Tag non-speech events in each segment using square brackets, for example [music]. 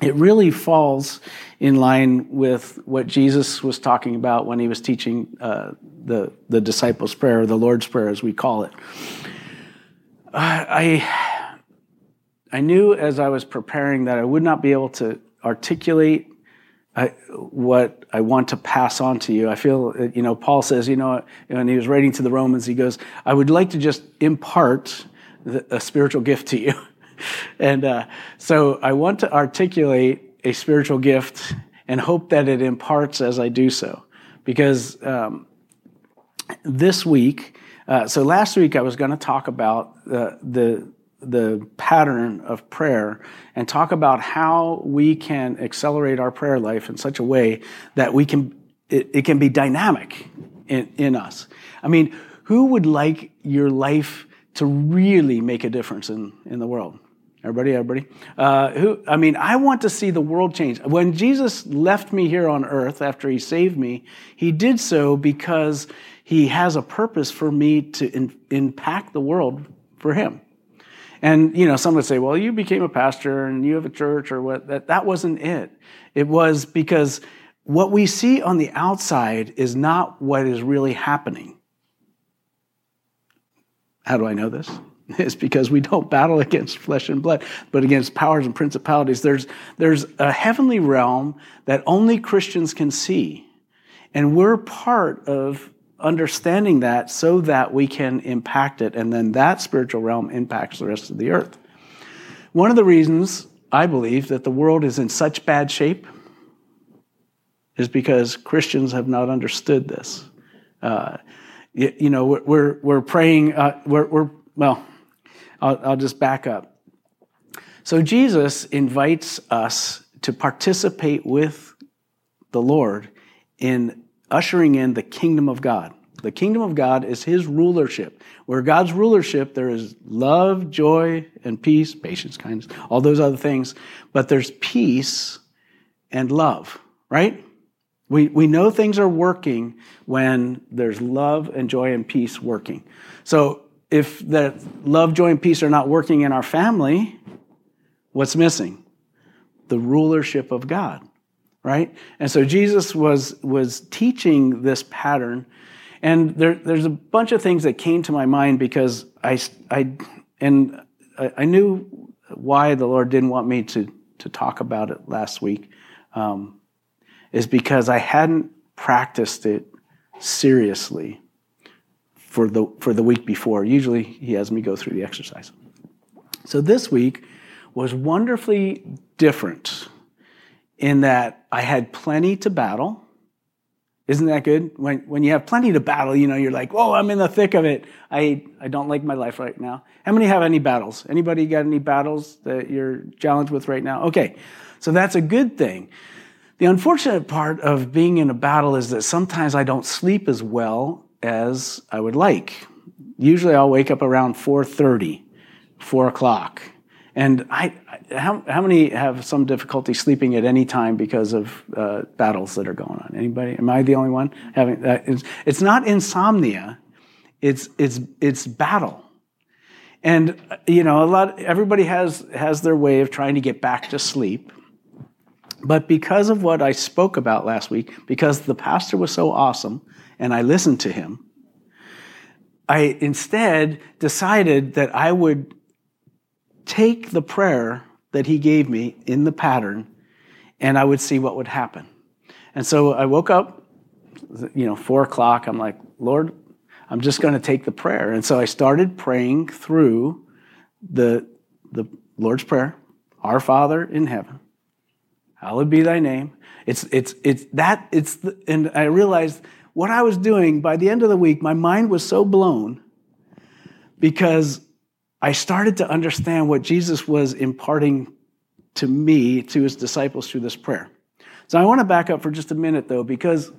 it really falls in line with what Jesus was talking about when he was teaching uh, the, the disciples' prayer, the Lord's Prayer, as we call it. I, I knew as I was preparing that I would not be able to articulate I, what I want to pass on to you. I feel, you know, Paul says, you know, when he was writing to the Romans, he goes, I would like to just impart a spiritual gift to you. [laughs] [laughs] and uh, so I want to articulate a spiritual gift and hope that it imparts as I do so. Because um, this week, uh, so last week I was going to talk about uh, the the pattern of prayer and talk about how we can accelerate our prayer life in such a way that we can it, it can be dynamic in, in us. I mean, who would like your life to really make a difference in, in the world? Everybody, everybody. Uh, who? I mean, I want to see the world change. When Jesus left me here on earth after he saved me, he did so because he has a purpose for me to in, impact the world for him. And, you know, some would say, well, you became a pastor and you have a church or what. That, that wasn't it. It was because what we see on the outside is not what is really happening. How do I know this? [laughs] is because we don't battle against flesh and blood, but against powers and principalities. There's, there's a heavenly realm that only Christians can see. And we're part of understanding that so that we can impact it, and then that spiritual realm impacts the rest of the earth. One of the reasons I believe that the world is in such bad shape is because Christians have not understood this. Uh, you, you, know, we're, we're praying, uh, we're, we're, well, I'll, I'll just back up. So Jesus invites us to participate with the Lord in ushering in the kingdom of God. The kingdom of God is his rulership. Where God's rulership, there is love, joy, and peace, patience, kindness, all those other things. But there's peace and love, right? We, we know things are working when there's love and joy and peace working. So if the love, joy, and peace are not working in our family, what's missing? The rulership of God, right? And so Jesus was, was teaching this pattern. And there, there's a bunch of things that came to my mind because I, I, and I, knew why the Lord didn't want me to, to talk about it last week, um, is because I hadn't practiced it seriously for the, for the week before. Usually he has me go through the exercise. So this week was wonderfully different in that I had plenty to battle. Isn't that good? When, when you have plenty to battle, you know, you're like, whoa, I'm in the thick of it. I, I don't like my life right now. How many have any battles? Anybody got any battles that you're challenged with right now? Okay, so that's a good thing. The unfortunate part of being in a battle is that sometimes I don't sleep as well as I would like. Usually I'll wake up around 4.30, 4 o'clock. And I, how, how many have some difficulty sleeping at any time because of uh, battles that are going on? Anybody? Am I the only one having that? It's, it's not insomnia, it's, it's, it's battle. And, you know, a lot, everybody has, has their way of trying to get back to sleep. But because of what I spoke about last week, because the pastor was so awesome, and I listened to him, I instead decided that I would take the prayer that he gave me in the pattern and I would see what would happen. And so I woke up, you know, four o'clock. I'm like, Lord, I'm just going to take the prayer. And so I started praying through the, the Lord's Prayer, Our Father in heaven, hallowed be thy name. It's, it's, it's that, it's, the, and I realized what I was doing, by the end of the week, my mind was so blown because I started to understand what Jesus was imparting to me, to his disciples through this prayer. So I want to back up for just a minute, though, because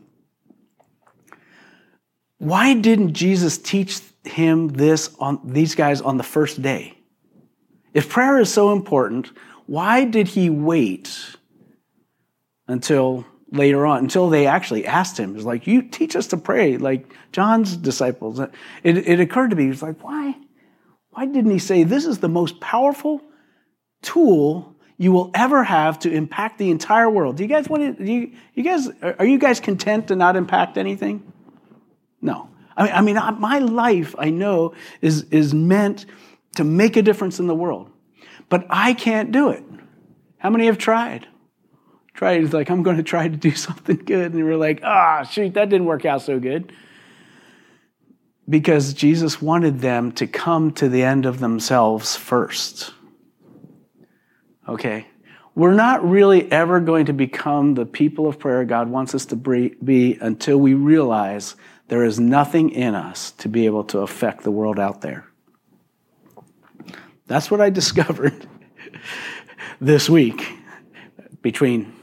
why didn't Jesus teach him this on these guys on the first day? If prayer is so important, why did he wait until later on until they actually asked him. It's like, you teach us to pray, like John's disciples. It, it occurred to me, he's like, why? Why didn't he say, this is the most powerful tool you will ever have to impact the entire world. Do you guys want to, do you, you guys, are you guys content to not impact anything? No. I mean, I mean, my life, I know, is, is meant to make a difference in the world. But I can't do it. How many have tried? Tried, like, I'm going to try to do [laughs] something good. And we're like, ah, oh, shoot, that didn't work out so good. Because Jesus wanted them to come to the end of themselves first. Okay? We're not really ever going to become the people of prayer God wants us to be until we realize there is nothing in us to be able to affect the world out there. That's what I [laughs] discovered [laughs] this week between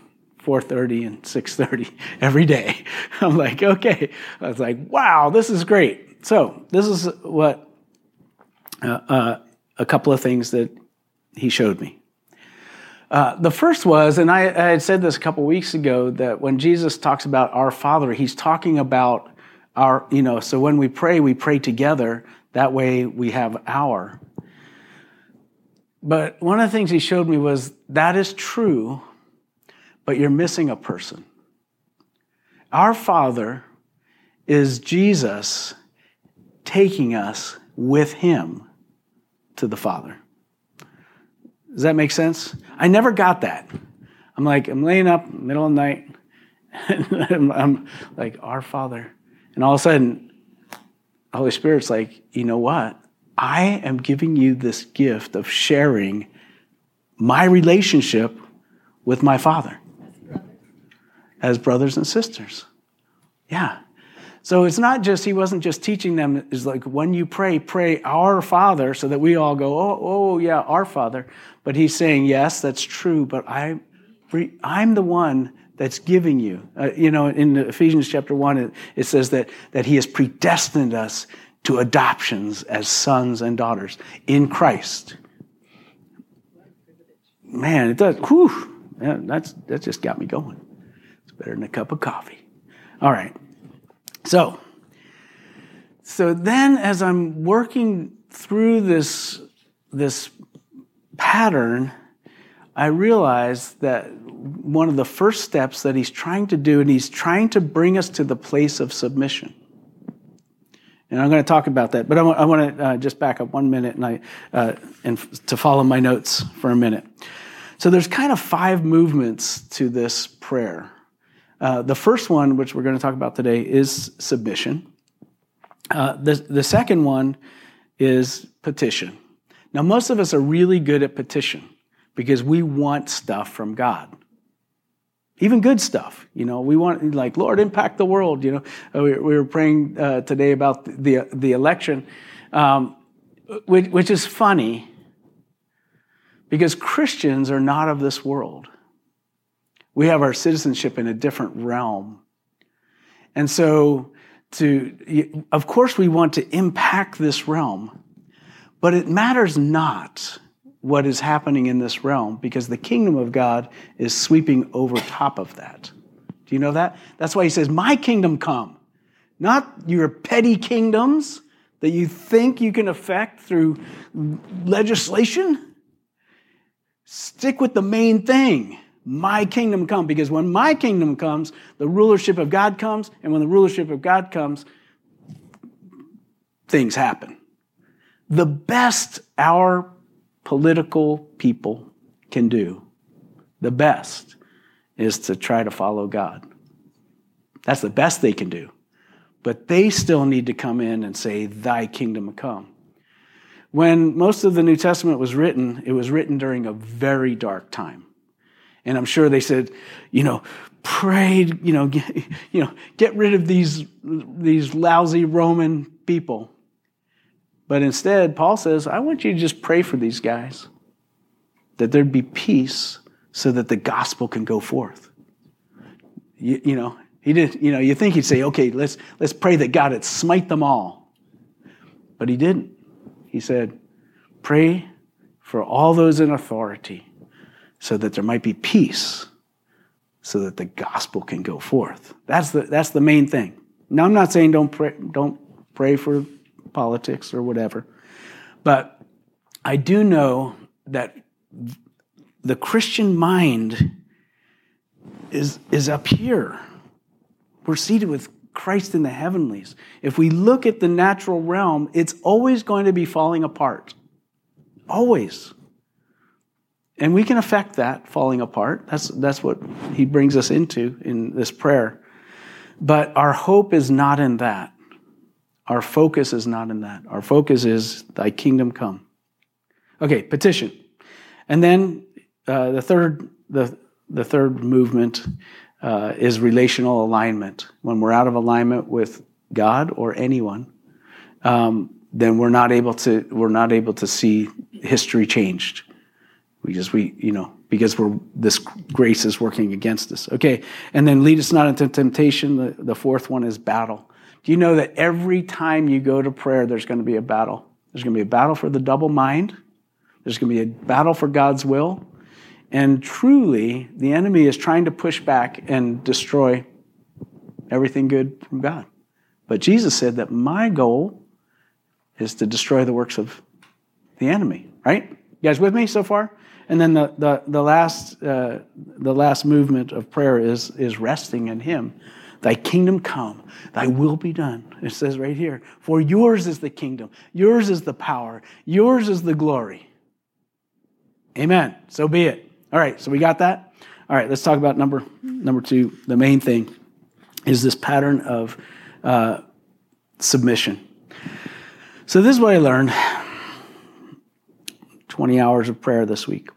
4:30 and 6:30 every day. [laughs] I'm like, okay. I was like, wow, this is great. So this is what uh, uh, a couple of things that he showed me. Uh, the first was, and I, I, had said this a couple weeks ago, that when Jesus talks about our Father, he's talking about our, you know, so when we pray, we pray together. That way we have our. But one of the things he showed me was that is true, but you're missing a person. Our Father is Jesus taking us with him to the Father. Does that make sense? I never got that. I'm like, I'm laying up middle of the night, [laughs] and I'm like, Our Father and all of a sudden, Holy Spirit's like, you know what? I am giving you this gift of sharing my relationship with my Father as brothers and sisters. Yeah. So it's not just, he wasn't just teaching them, it's like when you pray, pray our Father, so that we all go, oh, oh yeah, our Father. But he's saying, yes, that's true, but I, I'm the one that's giving you. Uh, you know, in Ephesians chapter 1, it, it says that, that He has predestined us to adoptions as sons and daughters in Christ. Man, it does. Whew, yeah, that's, that just got me going. Better than a cup of coffee. All right. So, so then as I'm working through this, this pattern, I realized that one of the first steps that he's trying to do, and he's trying to bring us to the place of submission. And I'm going to talk about that, but I want, I want to uh, just back up one minute and, I, uh, and f- to follow my notes for a minute. So there's kind of five movements to this prayer. Uh, the first one, which we're going to talk about today, is submission. Uh, the, the second one is petition. Now, most of us are really good at petition because we want stuff from God even good stuff you know we want like lord impact the world you know uh, we, we were praying uh, today about the, the election um, which, which is funny because christians are not of this world we have our citizenship in a different realm and so to of course we want to impact this realm but it matters not what is happening in this realm because the kingdom of God is sweeping over top of that. Do you know that? That's why he says, My kingdom come, not your petty kingdoms that you think you can affect through legislation. Stick with the main thing. My kingdom come. Because when my kingdom comes, the rulership of God comes. And when the rulership of God comes, things happen. The best our political people can do, the best, is to try to follow God. That's the best they can do. But they still need to come in and say, Thy kingdom come. When most of the New Testament was written, it was written during a very dark time. And I'm sure they said, you know, pray, you know, get, [laughs] you know, get rid of these, these lousy Roman people. But instead, Paul says, I want you to just pray for these guys, that there'd be peace so that the gospel can go forth. You, you know, he did, you know, you think he'd say, okay, let's, let's pray that God would smite them all. But he didn't. He said, pray for all those in authority so that there might be peace so that the gospel can go forth. That's the, that's the main thing. Now, I'm not saying don't pray, don't pray for politics or whatever. But I do know that the Christian mind is, is up here. We're seated with Christ in the heavenlies. If we look at the natural realm, it's always going to be falling apart. Always. And we can affect that falling apart. That's, that's what he brings us into in this prayer. But our hope is not in that. Our focus is not in that. Our focus is, Thy kingdom come. Okay, petition. And then uh, the third, the, the third movement uh, is relational alignment. When we're out of alignment with God or anyone, um, then we're not able to we're not able to see history changed. Just we you know because we're this grace is working against us. Okay, and then lead us not into temptation. The, the fourth one is battle. Do you know that every time you go to prayer, there's going to be a battle. There's going to be a battle for the double mind. There's going to be a battle for God's will. And truly, the enemy is trying to push back and destroy everything good from God. But Jesus said that my goal is to destroy the works of the enemy, right? You guys with me so far? And then the, the, the, last, uh, the last movement of prayer is, is resting in Him. Thy kingdom come, thy will be done. It says right here, for yours is the kingdom, yours is the power, yours is the glory. Amen. So be it. All right, so we got that? All right, let's talk about number number two. The main thing is this pattern of uh, submission. So this is what I learned. 20 hours of prayer this week.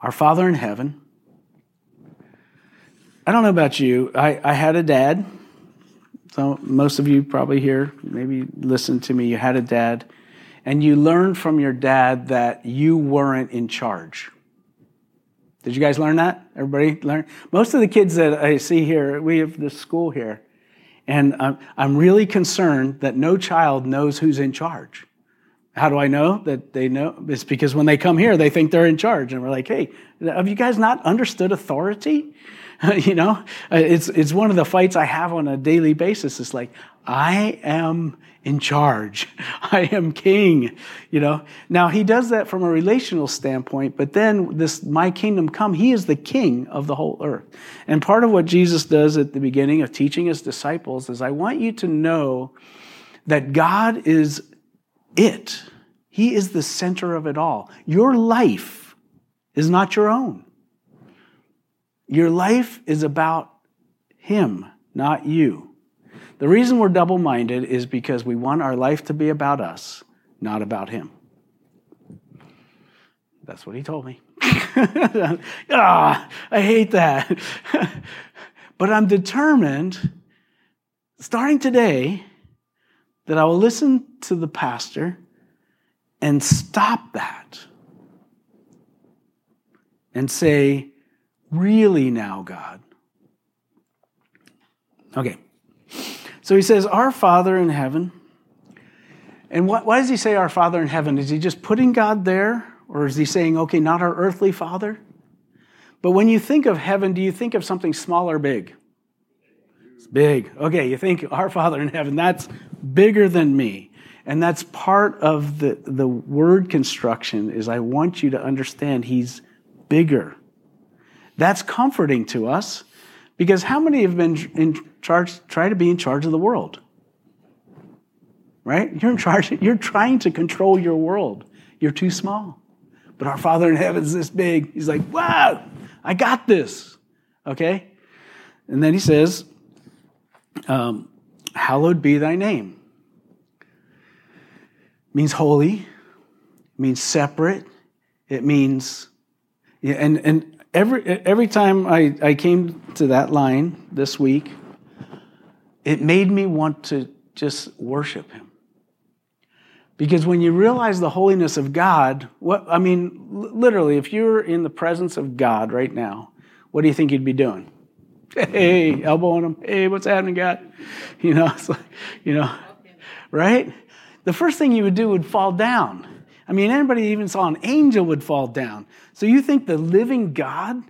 Our Father in heaven. I don't know about you. I, I had a dad. So most of you probably here, maybe listen to me. You had a dad and you learned from your dad that you weren't in charge. Did you guys learn that? Everybody learn? Most of the kids that I see here, we have this school here, and I'm, I'm really concerned that no child knows who's in charge. How do I know that they know? It's because when they come here, they think they're in charge, and we're like, "Hey, have you guys not understood authority?" [laughs] you know, uh, it's it's one of the fights I have on a daily basis. It's like I am in charge. [laughs] I am king, you know. Now he does that from a relational standpoint, but then this my kingdom come, he is the king of the whole earth. And part of what Jesus does at the beginning of teaching his disciples is I want you to know that God is it. He is the center of it all. Your life is not your own. Your life is about him, not you. The reason we're double minded is because we want our life to be about us, not about Him. That's what He told me. [laughs] ah, I hate that. [laughs] but I'm determined, starting today, that I will listen to the pastor and stop that and say, Really now, God? Okay. So he says, Our Father in heaven. And what, why does he say our Father in heaven? Is he just putting God there? Or is he saying, okay, not our earthly Father? But when you think of heaven, do you think of something small or big? It's big. Okay, you think our Father in heaven, that's bigger than me. And that's part of the, the word construction is I want you to understand he's bigger. That's comforting to us because how many have been in charge, try to be in charge of the world? Right? You're in charge, you're trying to control your world. You're too small. But our Father in heaven is this big. He's like, wow, I got this. Okay? And then he says, um, hallowed be thy name. means holy, means separate, it means, and, and every, every time I, I came to that line this week, it made me want to just worship him. Because when you realize the holiness of God, what I mean, literally, if you're in the presence of God right now, what do you think you'd be doing? Hey, elbowing him. Hey, what's happening, God? You know, [laughs] it's like, you know, right? The first thing you would do would fall down. I mean, anybody even saw an angel would fall down. So you think the living God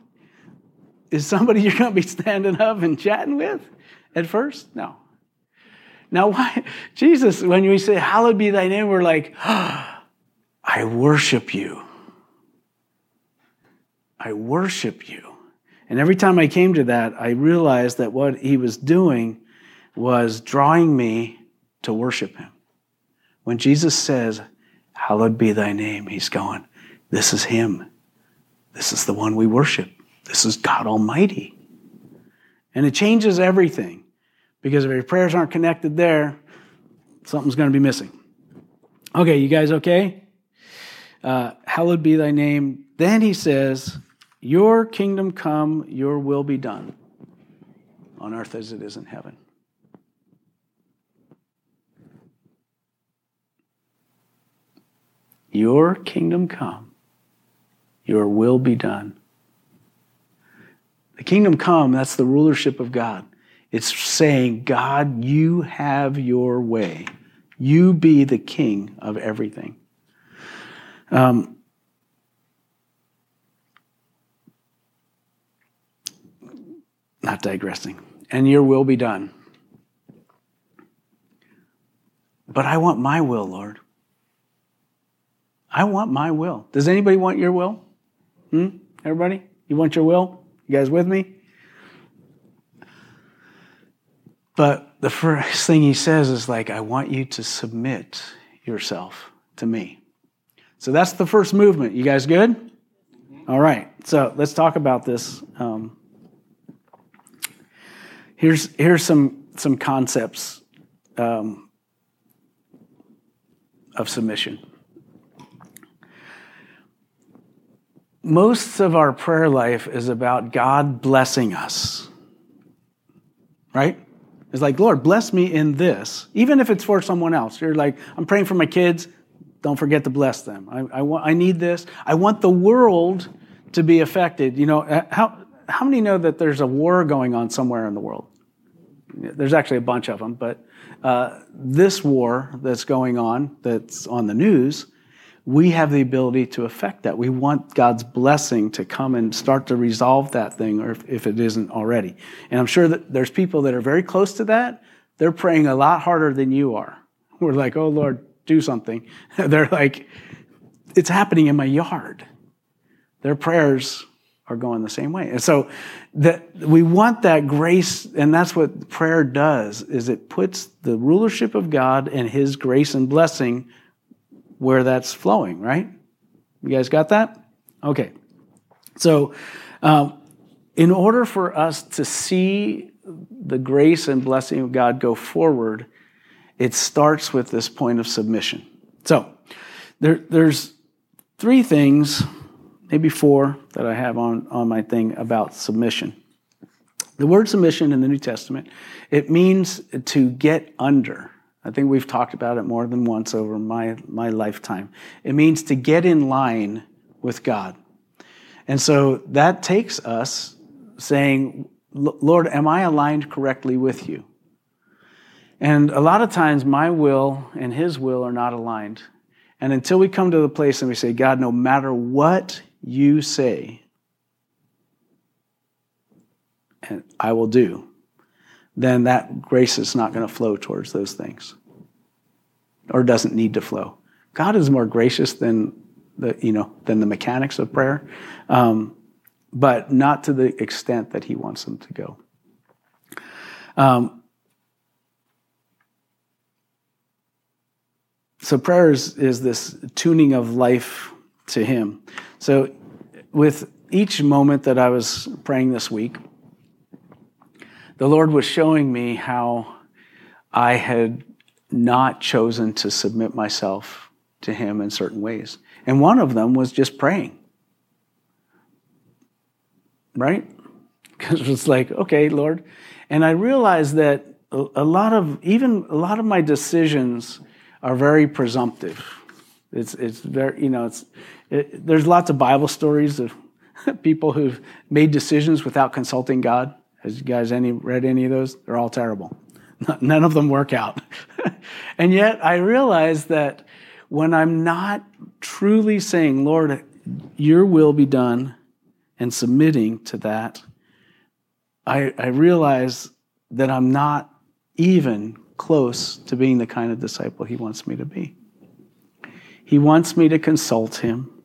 is somebody [laughs] you're going to be standing up and chatting with at first? No. Now, why, [laughs] Jesus, when we say, Hallowed be thy name, we're like, oh, [gasps] I worship you. I worship you. And every time I came to that, I realized that what he was doing was drawing me to worship him. When Jesus says, Hallowed be thy name, he's going, This is him. This is the one we worship. This is God Almighty. And it changes everything because if your prayers aren't connected there, something's going to be missing. Okay, you guys okay? Uh, hallowed be thy name. Then he says, Your kingdom come, your will be done on earth as it is in heaven. Your kingdom come, your will be done. The kingdom come, that's the rulership of God. It's saying, God, you have your way. You be the king of everything. Um, not digressing. And your will be done. But I want my will, Lord. I want my will. Does anybody want your will? Hmm? Everybody? You want your will? You guys with me? But the first thing he says is like, I want you to submit yourself to me. So that's the first movement. You guys good? All right. So let's talk about this. Um, here's here's some some concepts um, of submission. Most of our prayer life is about God blessing us, right? It's like, Lord, bless me in this, even if it's for someone else. You're like, I'm praying for my kids. Don't forget to bless them. I, I, want, I need this. I want the world to be affected. You know, uh, how, how many know that there's a war going on somewhere in the world? There's actually a bunch of them, but uh, this war that's going on, that's on the news, we have the ability to affect that. We want God's blessing to come and start to resolve that thing, or if, if, it isn't already. And I'm sure that there's people that are very close to that. They're praying a lot harder than you are. We're like, oh Lord, do something. [laughs] They're like, it's happening in my yard. Their prayers are going the same way. And so that we want that grace, and that's what prayer does, is it puts the rulership of God and his grace and blessing where that's flowing, right? You guys got that? Okay. So, um, in order for us to see the grace and blessing of God go forward, it starts with this point of submission. So, there, there's three things, maybe four, that I have on, on my thing about submission. The word submission in the New Testament, it means to get under. I think we've talked about it more than once over my, my lifetime. It means to get in line with God. And so that takes us saying, Lord, am I aligned correctly with you? And a lot of times my will and his will are not aligned. And until we come to the place and we say, God, no matter what you say, and I will do, then that grace is not going to flow towards those things or doesn't need to flow. God is more gracious than the, you know, than the mechanics of prayer, um, but not to the extent that He wants them to go. Um, so prayer is, is this tuning of life to Him. So with each moment that I was praying this week, the Lord was showing me how I had not chosen to submit myself to Him in certain ways. And one of them was just praying. Right? [laughs] Because it's like, okay, Lord. And I realized that a lot of, even a lot of my decisions are very presumptive. It's, it's very, you know, it's, it, there's lots of Bible stories of [laughs] people who've made decisions without consulting God. Has you guys any read any of those? They're all terrible. [laughs] None of them work out. [laughs] and yet I realize that when I'm not truly saying, Lord, your will be done, and submitting to that, I, I realize that I'm not even close to being the kind of disciple he wants me to be. He wants me to consult him.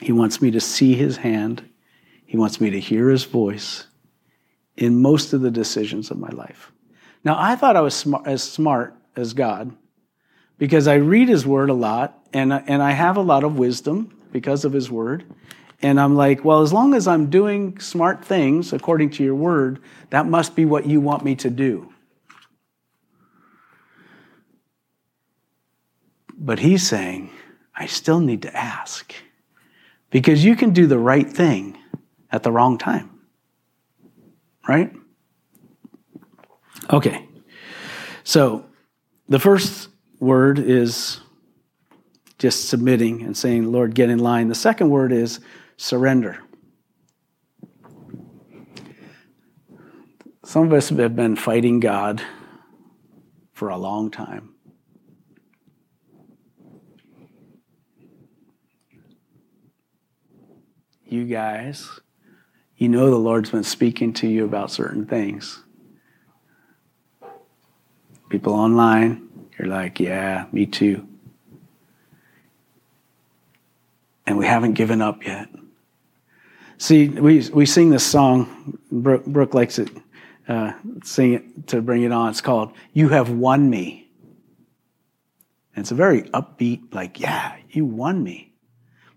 He wants me to see his hand. He wants me to hear his voice in most of the decisions of my life. Now, I thought I was smart, as smart as God because I read his word a lot and, and I have a lot of wisdom because of his word. And I'm like, well, as long as I'm doing smart things according to your word, that must be what you want me to do. But he's saying, I still need to ask because you can do the right thing at the wrong time. Right? Okay. So the first word is just submitting and saying, Lord, get in line. The second word is surrender. Some of us have been fighting God for a long time. You guys, you know the Lord's been speaking to you about certain things. People online, you're like, yeah, me too. And we haven't given up yet. See, we, we sing this song, Brooke, Brooke likes it, uh, sing it to bring it on. It's called You Have Won Me. And it's a very upbeat, like, yeah, you won me.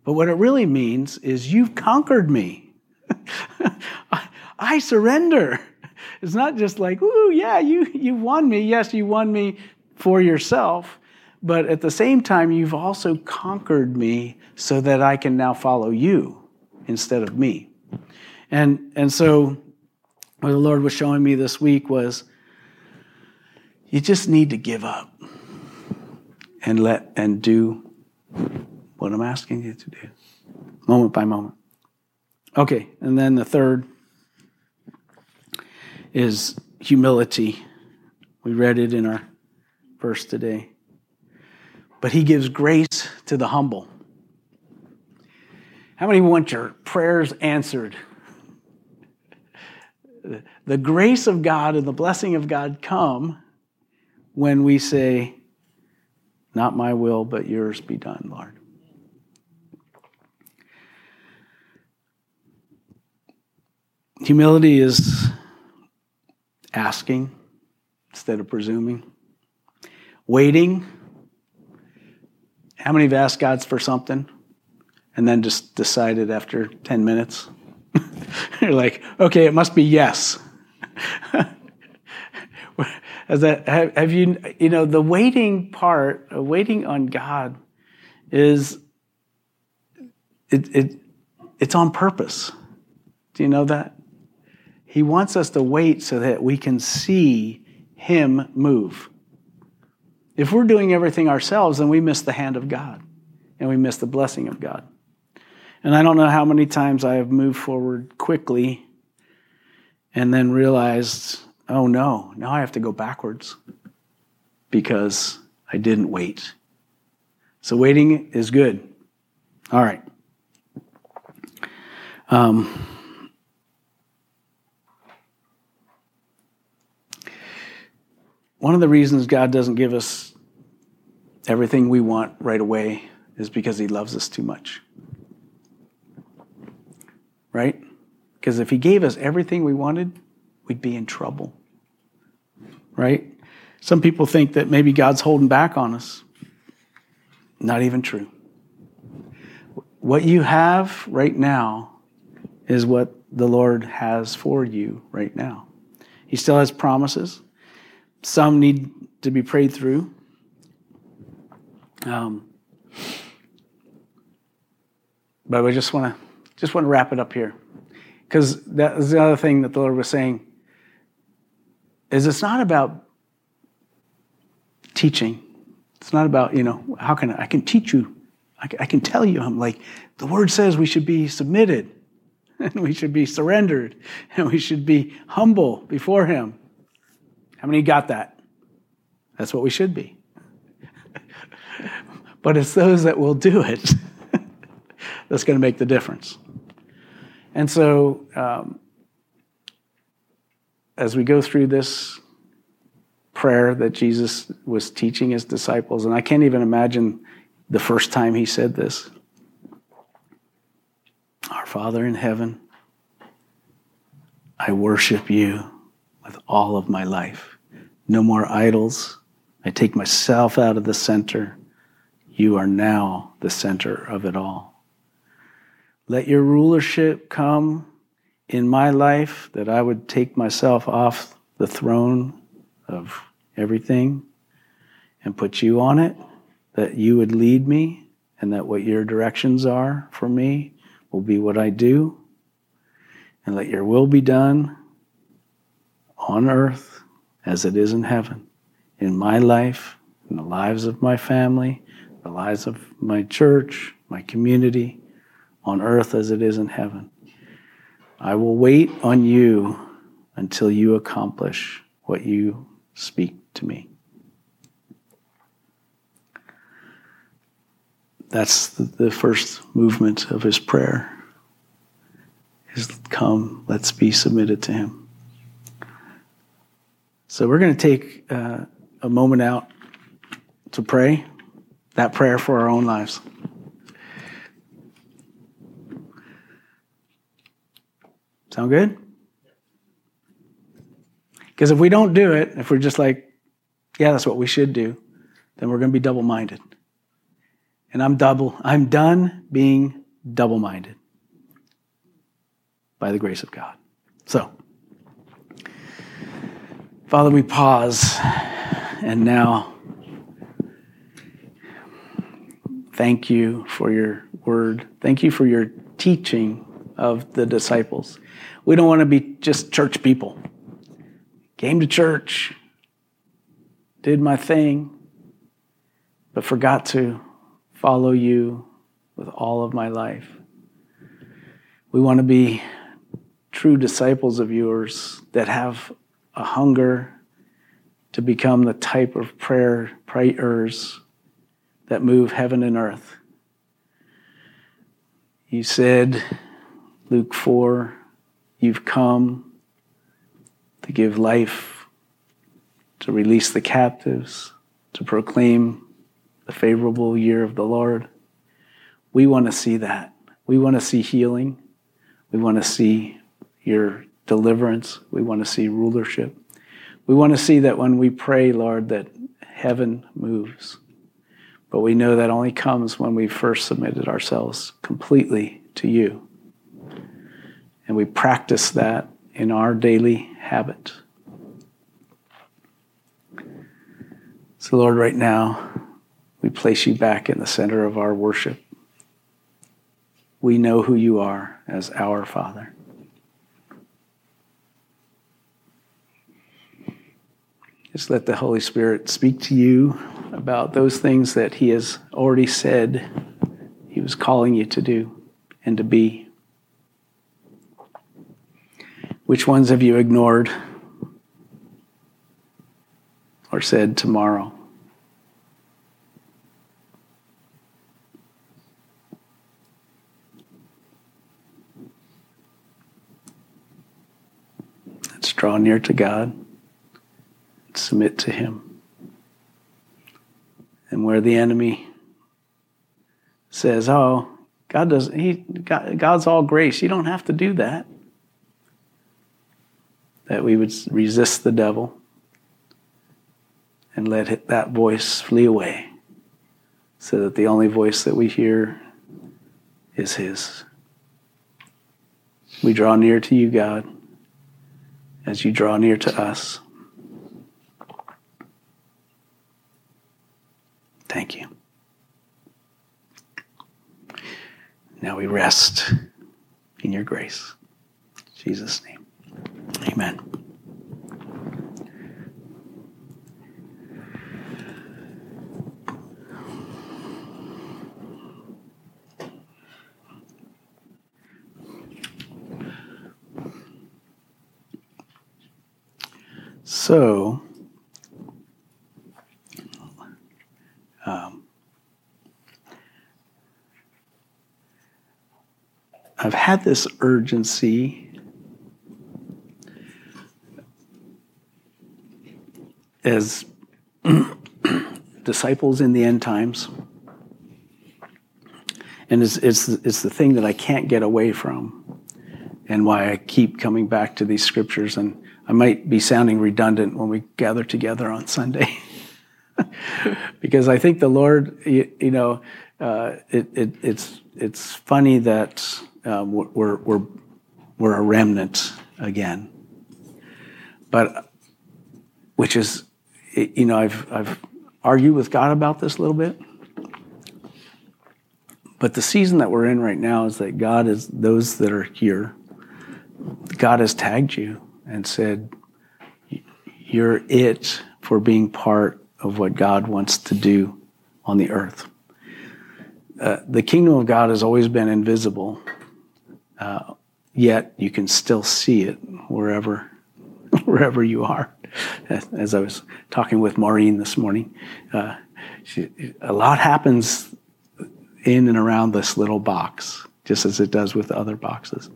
But what it really means is you've conquered me. I, [laughs] I surrender. It's not just like, ooh, yeah, you, you won me. Yes, you won me for yourself. But at the same time, you've also conquered me so that I can now follow you instead of me. And, and so, what the Lord was showing me this week was you just need to give up and let and do what I'm asking you to do, moment by moment. Okay, and then the third is humility. We read it in our verse today. But he gives grace to the humble. How many want your prayers answered? [laughs] The grace of God and the blessing of God come when we say, Not my will, but yours be done, Lord. Humility is asking instead of presuming, waiting. How many have asked God for something and then just decided after 10 minutes? [laughs] You're like, okay, it must be yes. [laughs] that, have, have, you, you know, the waiting part, uh, waiting on God is, it, it, it's on purpose. Do you know that? He wants us to wait so that we can see Him move. If we're doing everything ourselves, then we miss the hand of God and we miss the blessing of God. And I don't know how many times I have moved forward quickly and then realized, oh no, now I have to go backwards because I didn't wait. So waiting is good. All right. Um, One of the reasons God doesn't give us everything we want right away is because He loves us too much. Right? Because if He gave us everything we wanted, we'd be in trouble. Right? Some people think that maybe God's holding back on us. Not even true. What you have right now is what the Lord has for you right now. He still has promises. Some need to be prayed through. Um, but I just want to just want to wrap it up here because that is the other thing that the Lord was saying is it's not about teaching. It's not about you know how can I, I can teach you. I can, I can tell you. I'm like the Word says we should be submitted [laughs] and we should be surrendered and we should be humble before Him. How many got that? That's what we should be. but it's those that will do it [laughs] that's going to make the difference. And so, um, as we go through this prayer that Jesus was teaching his disciples, and I can't even imagine the first time he said this. Our Father in heaven, I worship you with all of my life. No more idols. I take myself out of the center. You are now the center of it all. Let your rulership come in my life that I would take myself off the throne of everything and put you on it, that you would lead me, and that what your directions are for me will be what I do, and let your will be done on earth as it is in heaven, in my life, in the lives of my family, the lives of my church, my community, on earth as it is in heaven. I will wait on you until you accomplish what you speak to me. That's the, first movement of his prayer. Is come, let's be submitted to him. So we're going to take uh, a moment out to pray that prayer for our own lives. Sound good? Because if we don't do it, if we're just like, yeah, that's what we should do, then we're going to be double minded. And I'm double, I'm done being double minded by the grace of God. So, Father, we pause and now thank you for your word. Thank you for your teaching of the disciples. We don't want to be just church people. Came to church, did my thing, but forgot to follow you with all of my life. We want to be true disciples of yours that have a hunger to become the type of prayer prayers that move heaven and earth. You said, Luke 4, you've come to give life, to release the captives, to proclaim the favorable year of the Lord. We want to see that. We want to see healing. We want to see your deliverance. We want to see rulership. We want to see that when we pray, Lord, that heaven moves. But we know that only comes when we first submitted ourselves completely to you. And we practice that in our daily habit. So, Lord, right now, we place you back in the center of our worship. We know who you are as our Father. Just let the Holy Spirit speak to you about those things that He has already said He was calling you to do and to be. Which ones have you ignored or said tomorrow? Let's draw near to God, submit to Him. And where the enemy says, "Oh, God does He God, God's all grace. You don't have to do that." That we would resist the devil and let that voice flee away, so that the only voice that we hear is His. We draw near to you, God as you draw near to us. Thank you. Now we rest in your grace. In Jesus' name. Amen. So, um, I've had this urgency as [clears throat] disciples in the end times and it's, it's, it's the thing that I can't get away from, and why I keep coming back to these scriptures. And I might be sounding redundant when we gather together on Sunday, [laughs] because I think the Lord, you, you know, it's it's funny that um, we're a remnant again, but which is, you know, I've I've argued with God about this a little bit. But the season that we're in right now is that God is those that are here. God has tagged you and said, You're it for being part of what God wants to do on the earth. Uh, the kingdom of God has always been invisible, uh, yet you can still see it wherever, [laughs] wherever you are. As I was talking with Maureen this morning, uh, she, a lot happens in and around this little box, just as it does with other boxes.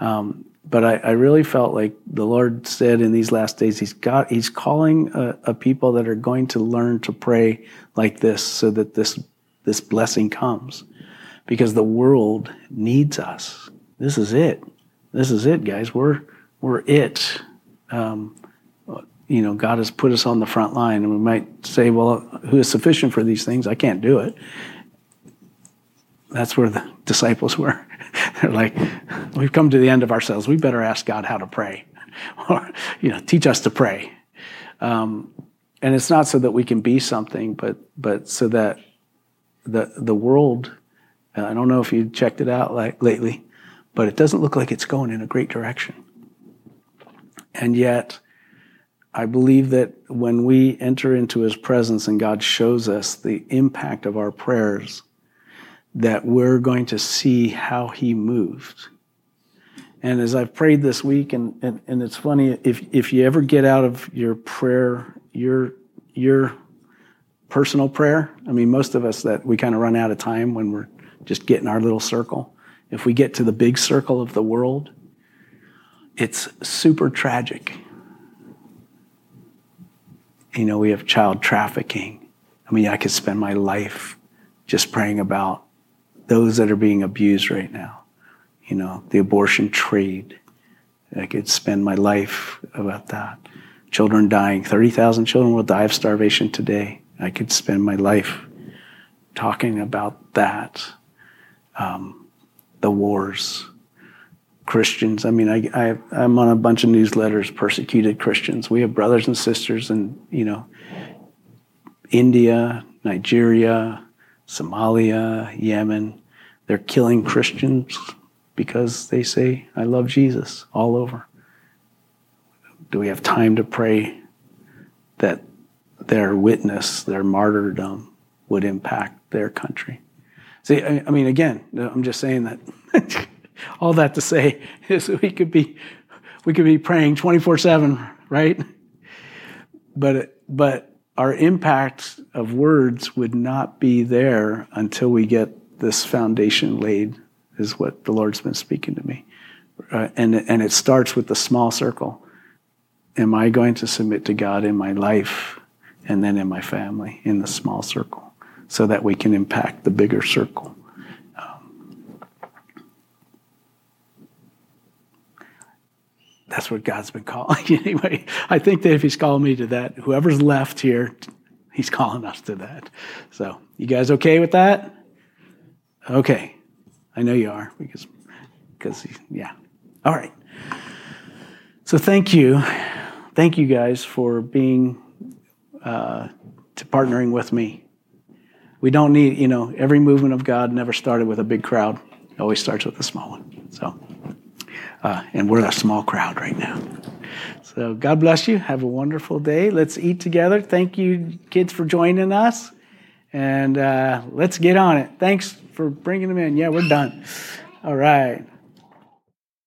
Um, but I, I, really felt like the Lord said in these last days, He's got He's calling a, a, people that are going to learn to pray like this, so that this this blessing comes, because the world needs us. This is it. This is it, guys. We're we're it. Um, you know, God has put us on the front line, and we might say, "Well, who is sufficient for these things? I can't do it." That's where the [laughs] disciples were. [laughs] They're like, we've come to the end of ourselves. We better ask God how to pray, [laughs] or you know, teach us to pray. Um, and it's not so that we can be something, but but so that the the world. Uh, I don't know if you checked it out like lately, but it doesn't look like it's going in a great direction. And yet, I believe that when we enter into His presence and God shows us the impact of our prayers that we're going to see how he moved. And as I've prayed this week, and, and, and it's funny, if, if you ever get out of your prayer, your, your personal prayer, I mean, most of us that we kind of run out of time when we're just getting our little circle. If we get to the big circle of the world, it's super tragic. You know, we have child trafficking. I mean, I could spend my life just praying about those that are being abused right now. You know, the abortion trade. I could spend my life about that. Children dying. 30,000 children will die of starvation today. I could spend my life talking about that. Um, the wars. Christians. I mean, I, I, I'm on a bunch of newsletters, persecuted Christians. We have brothers and sisters in, you know, India, Nigeria, Somalia, Yemen. They're killing Christians because they say, I love Jesus all over. Do we have time to pray that their witness, their martyrdom, would impact their country? See, I mean, again, I'm just saying that. [laughs] all that to say is we could be, we could be praying 24 seven, right? But, but our impact of words would not be there until we get this foundation laid, is what the Lord's been speaking to me. Uh, and, and it starts with the small circle. Am I going to submit to God in my life and then in my family, in the small circle, so that we can impact the bigger circle? Um, that's what God's been calling. [laughs] anyway, I think that if He's called me to that, whoever's left here, He's calling us to that. So, you guys okay with that? Okay. I know you are because, because yeah. All right. So, thank you. Thank you guys for being, uh, to partnering with me. We don't need, you know, every movement of God never started with a big crowd. It always starts with a small one. So, uh, and we're a small crowd right now. So God bless you. Have a wonderful day. Let's eat together. Thank you, kids, for joining us. And uh, let's get on it. Thanks for bringing them in. Yeah, we're done. All right.